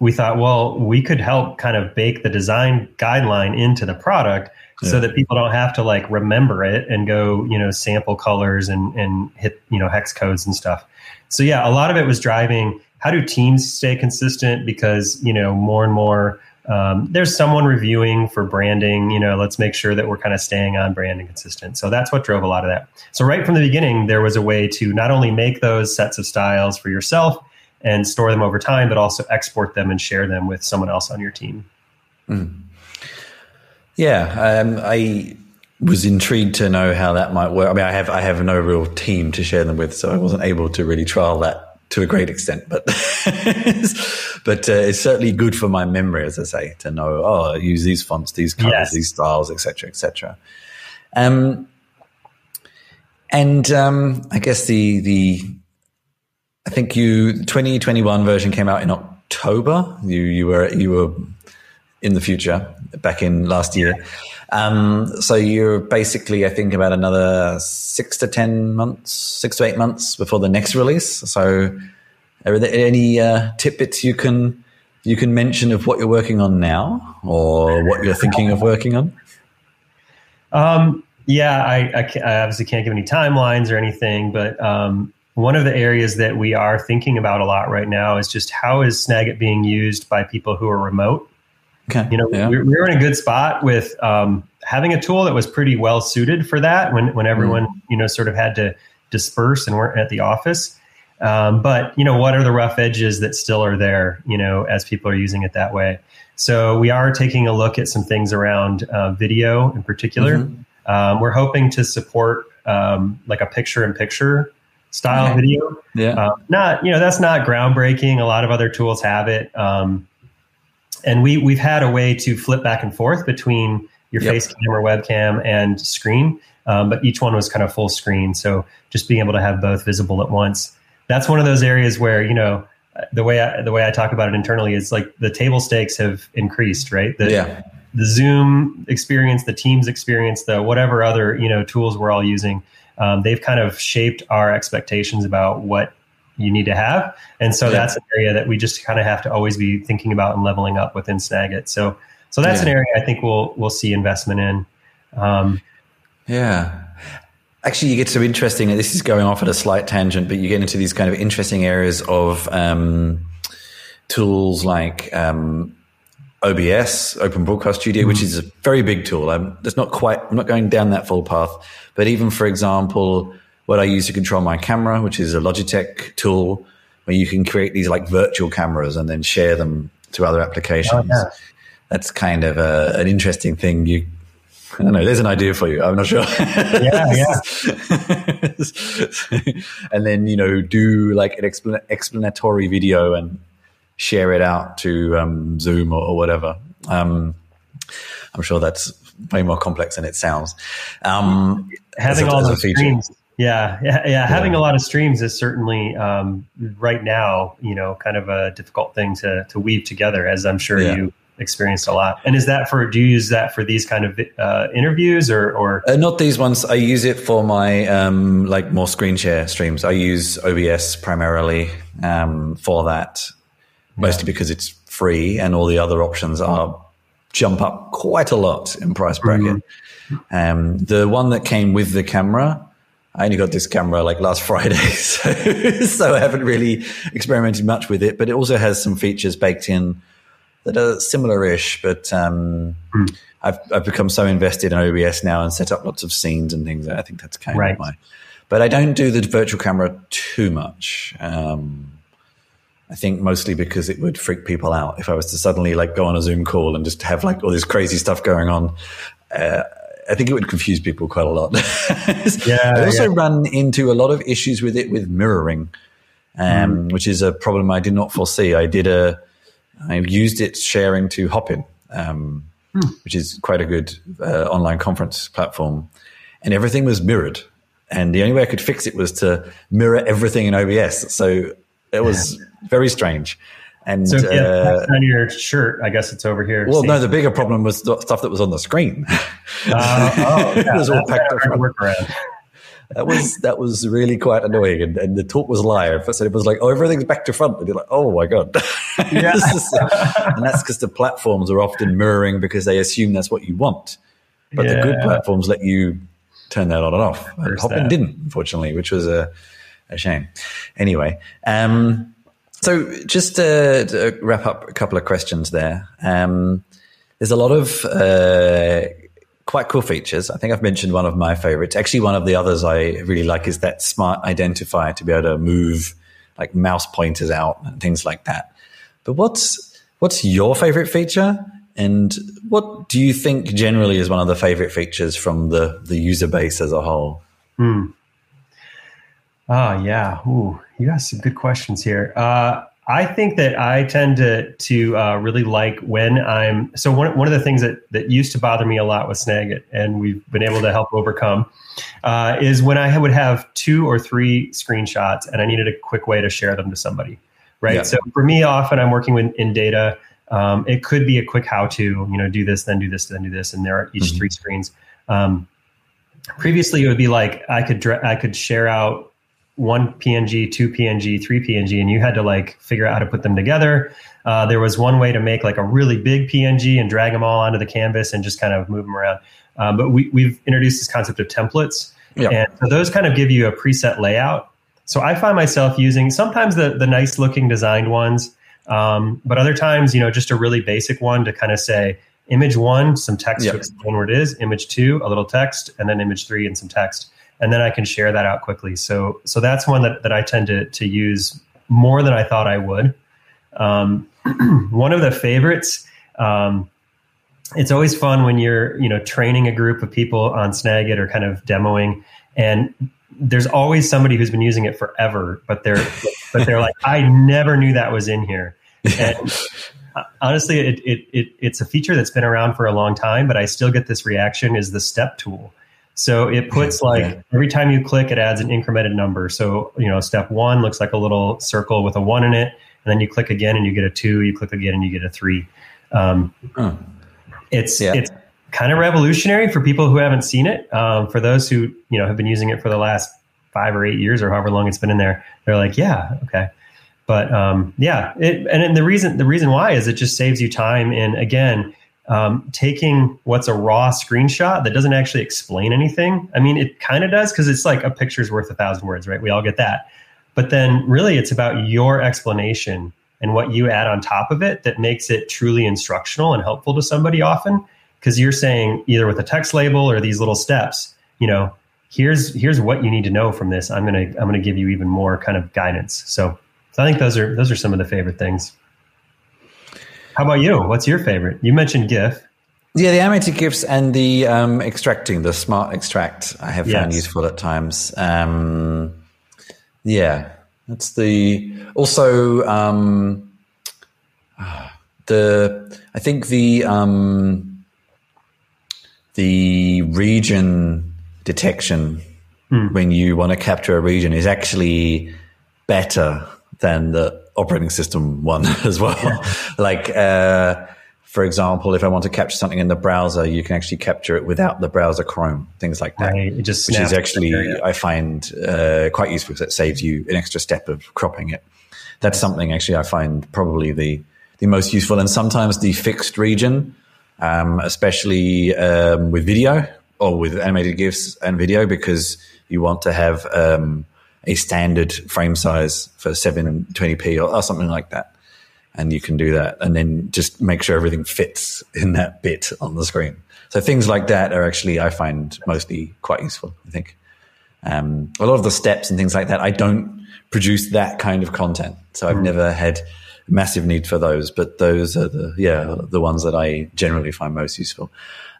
we thought, well, we could help kind of bake the design guideline into the product yeah. so that people don't have to like remember it and go, you know, sample colors and, and hit, you know, hex codes and stuff. So yeah, a lot of it was driving how do teams stay consistent because, you know, more and more um, there's someone reviewing for branding, you know, let's make sure that we're kind of staying on brand and consistent. So that's what drove a lot of that. So right from the beginning, there was a way to not only make those sets of styles for yourself and store them over time, but also export them and share them with someone else on your team. Mm. Yeah, um, I was intrigued to know how that might work. I mean, I have I have no real team to share them with, so I wasn't able to really trial that to a great extent. But but uh, it's certainly good for my memory, as I say, to know. Oh, I use these fonts, these colors, yes. these styles, etc., etc. Um, and um, I guess the the I think you 2021 version came out in October. You you were you were in the future, back in last year. Um, so you're basically, I think, about another six to ten months, six to eight months before the next release. So, are there any uh, tidbits you can you can mention of what you're working on now, or what you're thinking of working on? Um, yeah, I, I, I, obviously can't give any timelines or anything, but um, one of the areas that we are thinking about a lot right now is just how is Snagit being used by people who are remote. Okay. You know, yeah. we, we, were in a good spot with um, having a tool that was pretty well suited for that when when everyone mm. you know sort of had to disperse and weren't at the office. Um, but you know, what are the rough edges that still are there? You know, as people are using it that way. So we are taking a look at some things around uh, video in particular. Mm-hmm. Um, we're hoping to support um, like a picture-in-picture style okay. video. Yeah. Uh, not you know that's not groundbreaking. A lot of other tools have it. Um, and we we've had a way to flip back and forth between your yep. face camera, webcam, and screen. Um, but each one was kind of full screen, so just being able to have both visible at once. That's one of those areas where you know the way I, the way I talk about it internally is like the table stakes have increased, right? The, yeah. The Zoom experience, the Teams experience, the whatever other you know tools we're all using, um, they've kind of shaped our expectations about what you need to have. And so yeah. that's an area that we just kind of have to always be thinking about and leveling up within Snagit. So so that's yeah. an area I think we'll we'll see investment in. Um, yeah. Actually, you get some interesting. This is going off at a slight tangent, but you get into these kind of interesting areas of um, tools like um, OBS, Open Broadcast Studio, mm-hmm. which is a very big tool. I'm, that's not quite. I'm not going down that full path, but even for example, what I use to control my camera, which is a Logitech tool where you can create these like virtual cameras and then share them to other applications. Oh, yeah. That's kind of a, an interesting thing. You, I don't know. There's an idea for you. I'm not sure. Yeah, yeah. and then you know do like an explan- explanatory video and share it out to um, Zoom or, or whatever. Um, I'm sure that's way more complex than it sounds. Um, Having a, all those screens yeah, yeah, yeah. Having a lot of streams is certainly um, right now, you know, kind of a difficult thing to to weave together, as I'm sure yeah. you experienced a lot. And is that for? Do you use that for these kind of uh, interviews or or uh, not these ones? I use it for my um, like more screen share streams. I use OBS primarily um, for that, mostly yeah. because it's free, and all the other options are jump up quite a lot in price bracket. Mm-hmm. Um, the one that came with the camera I only got this camera like last Friday, so, so I haven't really experimented much with it. But it also has some features baked in that are similar-ish. But um, mm. I've I've become so invested in OBS now and set up lots of scenes and things. I think that's kind right. of my. But I don't do the virtual camera too much. Um, I think mostly because it would freak people out if I was to suddenly like go on a Zoom call and just have like all this crazy stuff going on. Uh, I think it would confuse people quite a lot. yeah, I also yeah. run into a lot of issues with it with mirroring, um, mm. which is a problem I did not foresee. I did a, I used it sharing to Hopin, um, mm. which is quite a good uh, online conference platform, and everything was mirrored. And the only way I could fix it was to mirror everything in OBS. So it was very strange. And so yeah, uh, on your shirt, I guess it's over here. Well, no, the bigger problem was the stuff that was on the screen. Uh, oh, yeah, it was all packed up. that was that was really quite annoying, and, and the talk was live, so it was like, oh, everything's back to front, and you're like, oh my god, yeah. is, and that's because the platforms are often mirroring because they assume that's what you want, but yeah. the good platforms let you turn that on and off. And Hopin didn't, unfortunately, which was a a shame. Anyway, um, so, just to, to, wrap up a couple of questions there. Um, there's a lot of uh, quite cool features. I think I've mentioned one of my favorites. Actually, one of the others I really like is that smart identifier to be able to move like mouse pointers out and things like that. But what's what's your favorite feature? And what do you think generally is one of the favorite features from the, the user base as a whole? Hmm. Oh yeah, Ooh, you got some good questions here. Uh, I think that I tend to to uh, really like when I'm. So one one of the things that that used to bother me a lot with Snagit, and we've been able to help overcome, uh, is when I would have two or three screenshots, and I needed a quick way to share them to somebody. Right. Yeah. So for me, often I'm working with, in data. Um, it could be a quick how-to, you know, do this, then do this, then do this, and there are each mm-hmm. three screens. Um, previously, it would be like I could I could share out one PNG, two PNG, three PNG, and you had to like figure out how to put them together. Uh, there was one way to make like a really big PNG and drag them all onto the canvas and just kind of move them around. Um, but we, we've introduced this concept of templates, yep. and so those kind of give you a preset layout. So I find myself using sometimes the the nice looking designed ones um, but other times, you know, just a really basic one to kind of say image one, some text yep. to explain what it is, image two, a little text, and then image three and some text. And then I can share that out quickly. So so that's one that, that I tend to, to use more than I thought I would. Um, one of the favorites, um, it's always fun when you're, you know, training a group of people on Snagit or kind of demoing and there's always somebody who's been using it forever, but they're but they're like, I never knew that was in here. And honestly, it, it, it, it's a feature that's been around for a long time, but I still get this reaction is the step tool. So it puts like yeah. every time you click, it adds an incremented number. So, you know, step one looks like a little circle with a one in it. And then you click again and you get a two, you click again and you get a three. Um, It's, yeah. it's kind of revolutionary for people who haven't seen it. Um, for those who, you know, have been using it for the last five or eight years or however long it's been in there, they're like, yeah, okay. But um, yeah, it, and the reason the reason why is it just saves you time And again um, taking what's a raw screenshot that doesn't actually explain anything. I mean, it kind of does because it's like a picture's worth a thousand words, right? We all get that. But then really, it's about your explanation and what you add on top of it that makes it truly instructional and helpful to somebody often because you're saying either with a text label or these little steps, you know, here's here's what you need to know from this. I'm gonna I'm gonna give you even more kind of guidance. So so I think those are those are some of the favorite things. How about you? What's your favorite? You mentioned GIF. Yeah, the animated GIFs and the um, extracting, the smart extract, I have found yes. useful at times. Um, yeah, that's the also um, the I think the um, the region detection mm. when you want to capture a region is actually better than the operating system one as well. Yeah. like, uh, for example, if I want to capture something in the browser, you can actually capture it without the browser Chrome, things like that. Right. Just which is actually, I find uh, quite useful because it saves you an extra step of cropping it. That's something actually I find probably the, the most useful. And sometimes the fixed region, um, especially um, with video or with animated GIFs and video, because you want to have um, a standard frame size for 720p or, or something like that. And you can do that and then just make sure everything fits in that bit on the screen. So things like that are actually, I find mostly quite useful, I think. Um, a lot of the steps and things like that, I don't produce that kind of content. So I've mm. never had massive need for those, but those are the, yeah, the ones that I generally find most useful.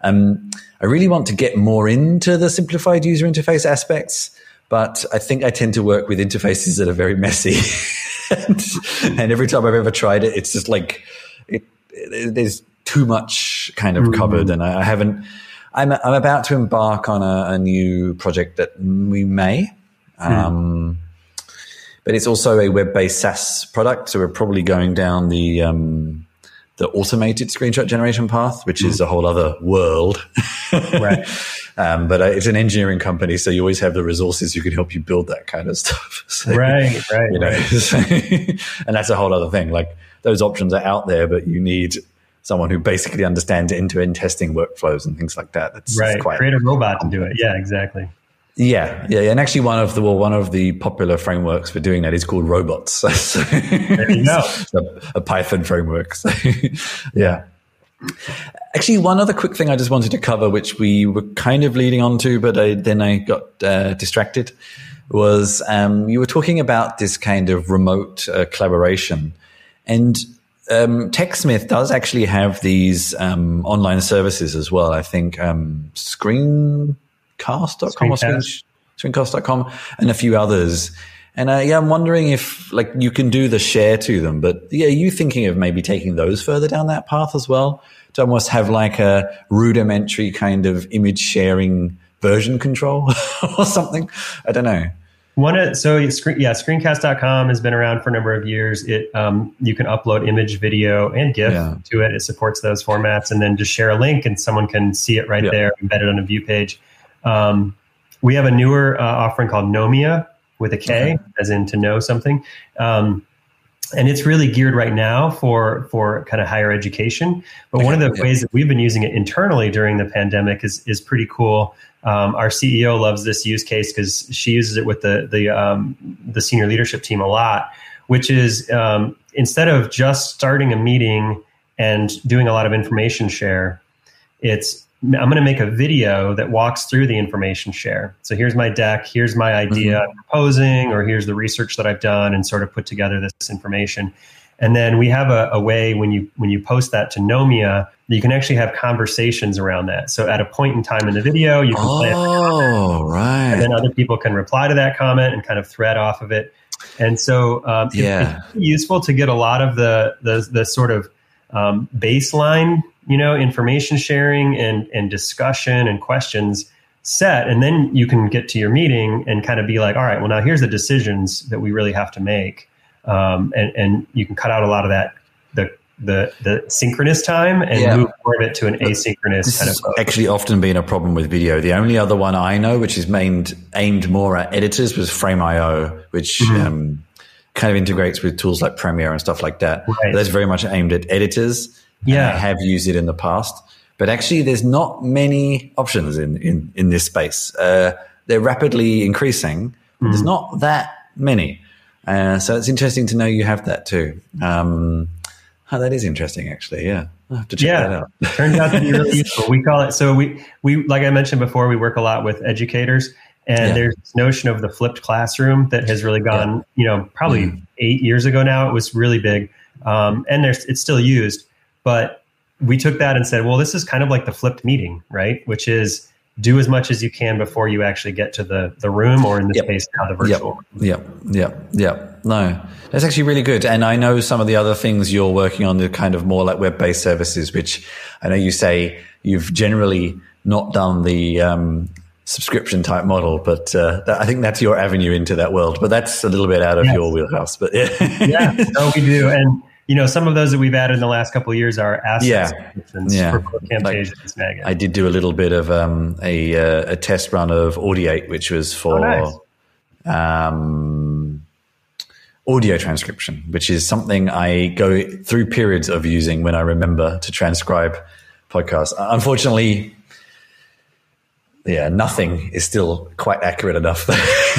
Um, I really want to get more into the simplified user interface aspects but I think I tend to work with interfaces that are very messy. and, and, every time I've ever tried it, it's just like it, it, there's too much kind of mm-hmm. covered, and I, I, haven't. I'm I'm about to embark on a, a new project that we may. Mm. Um, but it's also a web-based SaaS product, so we're probably going down the um, the automated screenshot generation path, which is a whole other world. right. Um, but uh, it's an engineering company, so you always have the resources who can help you build that kind of stuff. So, right, right. You know, right. and that's a whole other thing. Like those options are out there, but you need someone who basically understands end-to-end testing workflows and things like that. That's right. Quite Create a robot to do it. Yeah, exactly. Yeah, yeah, and actually, one of the well, one of the popular frameworks for doing that is called Robots. so, there you go, a, a Python framework. So, yeah. Actually, one other quick thing I just wanted to cover, which we were kind of leading on to, but I, then I got uh, distracted, was um, you were talking about this kind of remote uh, collaboration. And um, TechSmith does actually have these um, online services as well. I think um, Screencast.com Screencast. or Screencast.com and a few others. And uh, yeah, I'm wondering if like you can do the share to them, but yeah, are you thinking of maybe taking those further down that path as well to almost have like a rudimentary kind of image sharing version control or something? I don't know. One of, so yeah, screencast.com has been around for a number of years. It um, you can upload image, video, and GIF yeah. to it. It supports those formats, and then just share a link, and someone can see it right yeah. there, embedded on a view page. Um, we have a newer uh, offering called Knowmia with a K, okay. as in to know something. Um, and it's really geared right now for for kind of higher education. But okay, one of the ways that we've been using it internally during the pandemic is is pretty cool. Um, our CEO loves this use case because she uses it with the the um, the senior leadership team a lot. Which is um, instead of just starting a meeting and doing a lot of information share, it's I'm going to make a video that walks through the information share. So here's my deck, here's my idea mm-hmm. I'm proposing, or here's the research that I've done and sort of put together this information. And then we have a, a way when you when you post that to Knowmia, you can actually have conversations around that. So at a point in time in the video, you can oh, play Oh, right. And then other people can reply to that comment and kind of thread off of it. And so um, yeah. it's useful to get a lot of the the, the sort of um, baseline you know, information sharing and, and discussion and questions set. And then you can get to your meeting and kind of be like, all right, well, now here's the decisions that we really have to make. Um, and, and you can cut out a lot of that, the, the, the synchronous time and yeah. move more of it to an asynchronous this kind of. Has actually often been a problem with video. The only other one I know, which is aimed, aimed more at editors, was Frame.io, which, mm-hmm. um, kind of integrates with tools like Premiere and stuff like that. Right. That's very much aimed at editors yeah. I have used it in the past. But actually, there's not many options in, in, in this space. Uh, they're rapidly increasing. Mm. There's not that many. Uh, so it's interesting to know you have that too. Um, oh, that is interesting, actually. Yeah. i have to check yeah. that out. Turns out to be really useful. We call it, so we, we, like I mentioned before, we work a lot with educators. And yeah. there's this notion of the flipped classroom that has really gone, yeah. you know, probably mm. eight years ago now. It was really big. Um, and there's, it's still used. But we took that and said, well, this is kind of like the flipped meeting, right? Which is do as much as you can before you actually get to the the room, or in this yep. case, now the virtual. Yep, yep, yep, yep. No, that's actually really good. And I know some of the other things you're working on, the kind of more like web based services, which I know you say you've generally not done the um, subscription type model, but uh, I think that's your avenue into that world. But that's a little bit out of yes. your wheelhouse. But yeah, yeah, no, we do, and you know, some of those that we've added in the last couple of years are assets yeah. yeah. for Camtasia like, Snagit. I did do a little bit of um, a, uh, a test run of Audiate, which was for oh, nice. um, audio transcription, which is something I go through periods of using when I remember to transcribe podcasts. Unfortunately, yeah, nothing is still quite accurate enough.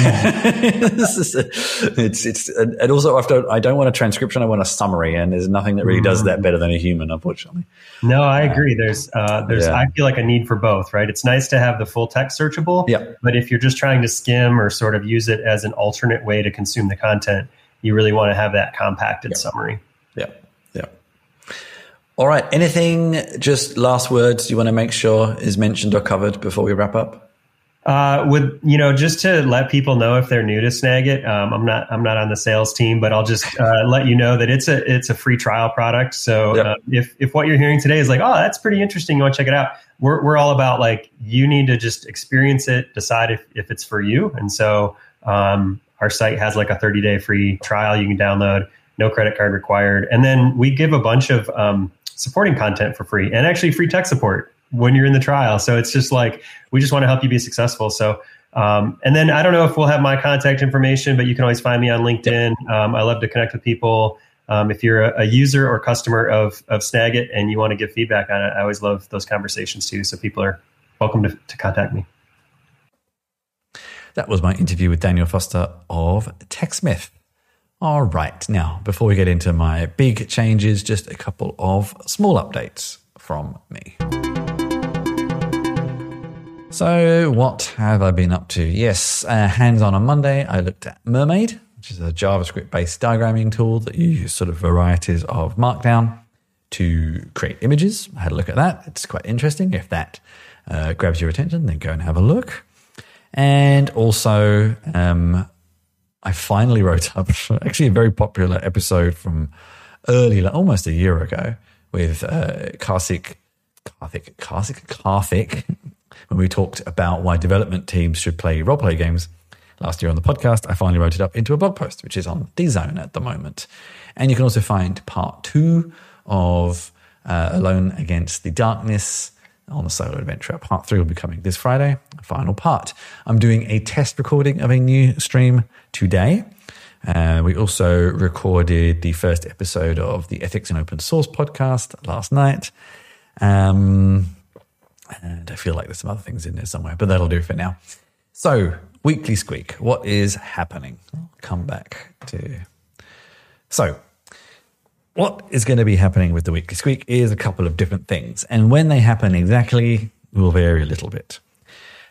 it's it's and also after I don't want a transcription, I want a summary, and there's nothing that really does that better than a human, unfortunately. No, I agree. There's uh, there's yeah. I feel like a need for both, right? It's nice to have the full text searchable, yeah. but if you're just trying to skim or sort of use it as an alternate way to consume the content, you really want to have that compacted yeah. summary. All right. Anything, just last words you want to make sure is mentioned or covered before we wrap up? Uh, with you know, just to let people know if they're new to Snagit, um, I'm not I'm not on the sales team, but I'll just uh, let you know that it's a it's a free trial product. So yep. uh, if if what you're hearing today is like, oh, that's pretty interesting, you want to check it out, we're we're all about like you need to just experience it, decide if if it's for you, and so um, our site has like a 30 day free trial you can download, no credit card required, and then we give a bunch of um, supporting content for free and actually free tech support when you're in the trial. So it's just like we just want to help you be successful. So um, and then I don't know if we'll have my contact information, but you can always find me on LinkedIn. Um, I love to connect with people. Um, if you're a, a, user or customer of of Snagit and you want to give feedback on it, I always love those conversations too. So people are welcome to, to contact me. That was my interview with Daniel Foster of TechSmith. All right, now before we get into my big changes, just a couple of small updates from me. So, what have I been up to? Yes, uh, hands on on Monday, I looked at Mermaid, which is a JavaScript based diagramming tool that uses sort of varieties of Markdown to create images. I had a look at that. It's quite interesting. If that uh, grabs your attention, then go and have a look. And also, um, I finally wrote up actually a very popular episode from early, almost a year ago, with uh, Karthik, Karthik, Karthik, Karthik when we talked about why development teams should play role play games. last year on the podcast, I finally wrote it up into a blog post, which is on DZone at the moment. And you can also find part two of uh, Alone Against the Darkness on the solo adventure. Part three will be coming this Friday, final part. I'm doing a test recording of a new stream today. Uh, we also recorded the first episode of the Ethics and Open Source podcast last night. Um, and I feel like there's some other things in there somewhere, but that'll do for now. So, Weekly Squeak, what is happening? I'll come back to. So, what is going to be happening with the Weekly Squeak is a couple of different things. And when they happen exactly will vary a little bit.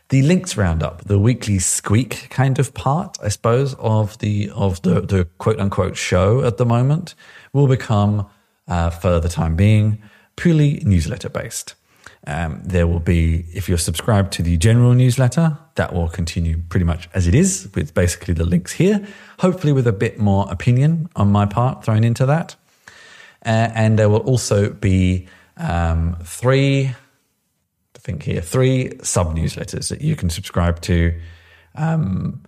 The links roundup, the weekly squeak kind of part, I suppose, of the of the, the quote unquote show at the moment, will become, uh, for the time being, purely newsletter based. Um, there will be, if you're subscribed to the general newsletter, that will continue pretty much as it is, with basically the links here, hopefully with a bit more opinion on my part thrown into that. Uh, and there will also be um, three, I think here, three sub newsletters that you can subscribe to um,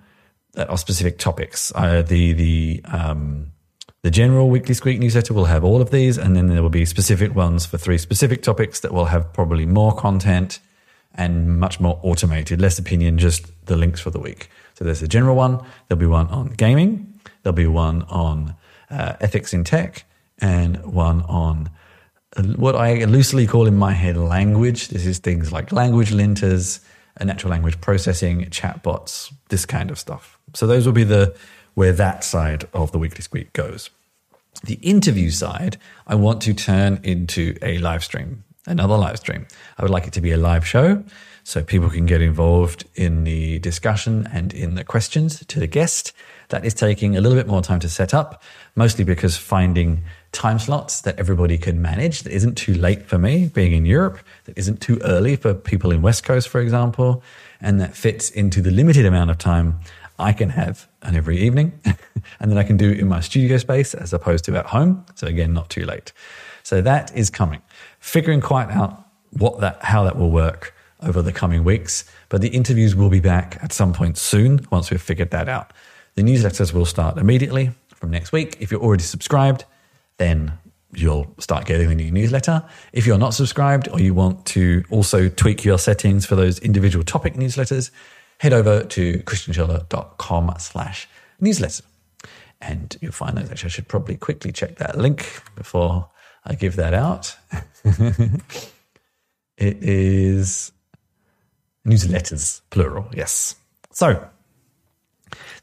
that are specific topics. Uh, the the um, the general weekly squeak newsletter will have all of these, and then there will be specific ones for three specific topics that will have probably more content and much more automated, less opinion, just the links for the week. So there's a general one. There'll be one on gaming. There'll be one on uh, ethics in tech, and one on what I loosely call in my head language. This is things like language linters, natural language processing, chatbots, this kind of stuff. So those will be the where that side of the weekly squeak goes. The interview side, I want to turn into a live stream, another live stream. I would like it to be a live show so people can get involved in the discussion and in the questions to the guest. That is taking a little bit more time to set up, mostly because finding time slots that everybody can manage that isn't too late for me being in Europe, that isn't too early for people in West Coast, for example, and that fits into the limited amount of time I can have on every evening and then I can do in my studio space as opposed to at home. So again, not too late. So that is coming. Figuring quite out what that, how that will work over the coming weeks. But the interviews will be back at some point soon once we've figured that out. The newsletters will start immediately from next week. If you're already subscribed, then you'll start getting the new newsletter. If you're not subscribed or you want to also tweak your settings for those individual topic newsletters, head over to chrischinchilla.com slash newsletter. And you'll find that actually I should probably quickly check that link before I give that out. it is newsletters, plural, yes. So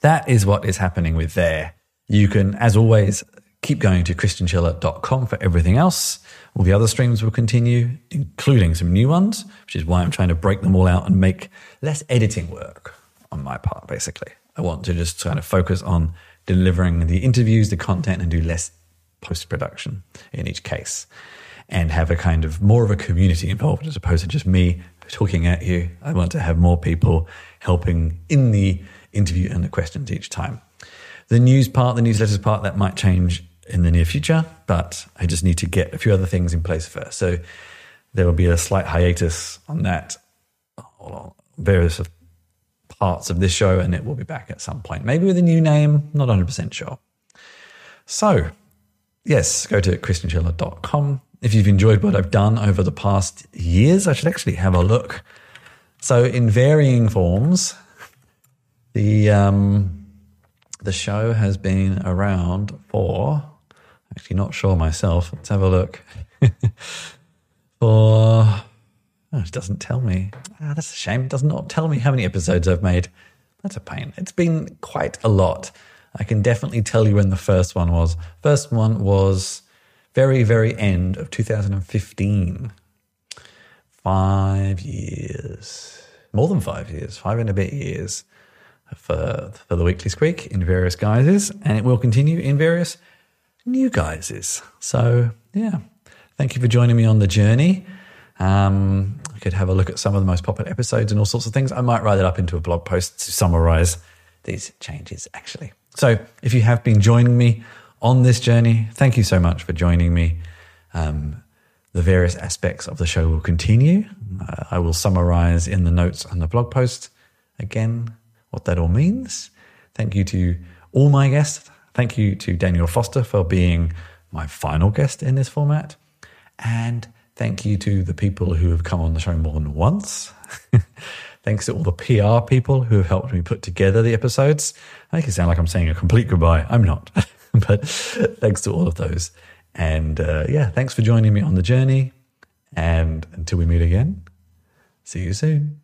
that is what is happening with there. You can, as always, keep going to chrischinchilla.com for everything else. All the other streams will continue, including some new ones, which is why I'm trying to break them all out and make less editing work on my part, basically. I want to just kind of focus on delivering the interviews, the content, and do less post production in each case and have a kind of more of a community involved as opposed to just me talking at you. I want to have more people helping in the interview and the questions each time. The news part, the newsletters part, that might change in the near future, but I just need to get a few other things in place first. So there will be a slight hiatus on that, various parts of this show, and it will be back at some point. Maybe with a new name, not 100% sure. So, yes, go to chrischinchilla.com. If you've enjoyed what I've done over the past years, I should actually have a look. So, in varying forms, the um, the show has been around for actually not sure myself. Let's have a look. for oh, it doesn't tell me. Ah, that's a shame. It does not tell me how many episodes I've made. That's a pain. It's been quite a lot. I can definitely tell you when the first one was. First one was very, very end of 2015. Five years. More than five years. Five and a bit years for, for the Weekly Squeak in various guises. And it will continue in various new guises. So, yeah. Thank you for joining me on the journey. Um, I could have a look at some of the most popular episodes and all sorts of things. I might write it up into a blog post to summarize these changes, actually. So, if you have been joining me on this journey, thank you so much for joining me. Um, the various aspects of the show will continue. Uh, I will summarize in the notes and the blog post again what that all means. Thank you to all my guests. Thank you to Daniel Foster for being my final guest in this format. And thank you to the people who have come on the show more than once. Thanks to all the PR people who have helped me put together the episodes. I make it sound like I'm saying a complete goodbye. I'm not. but thanks to all of those. And uh, yeah, thanks for joining me on the journey. And until we meet again, see you soon.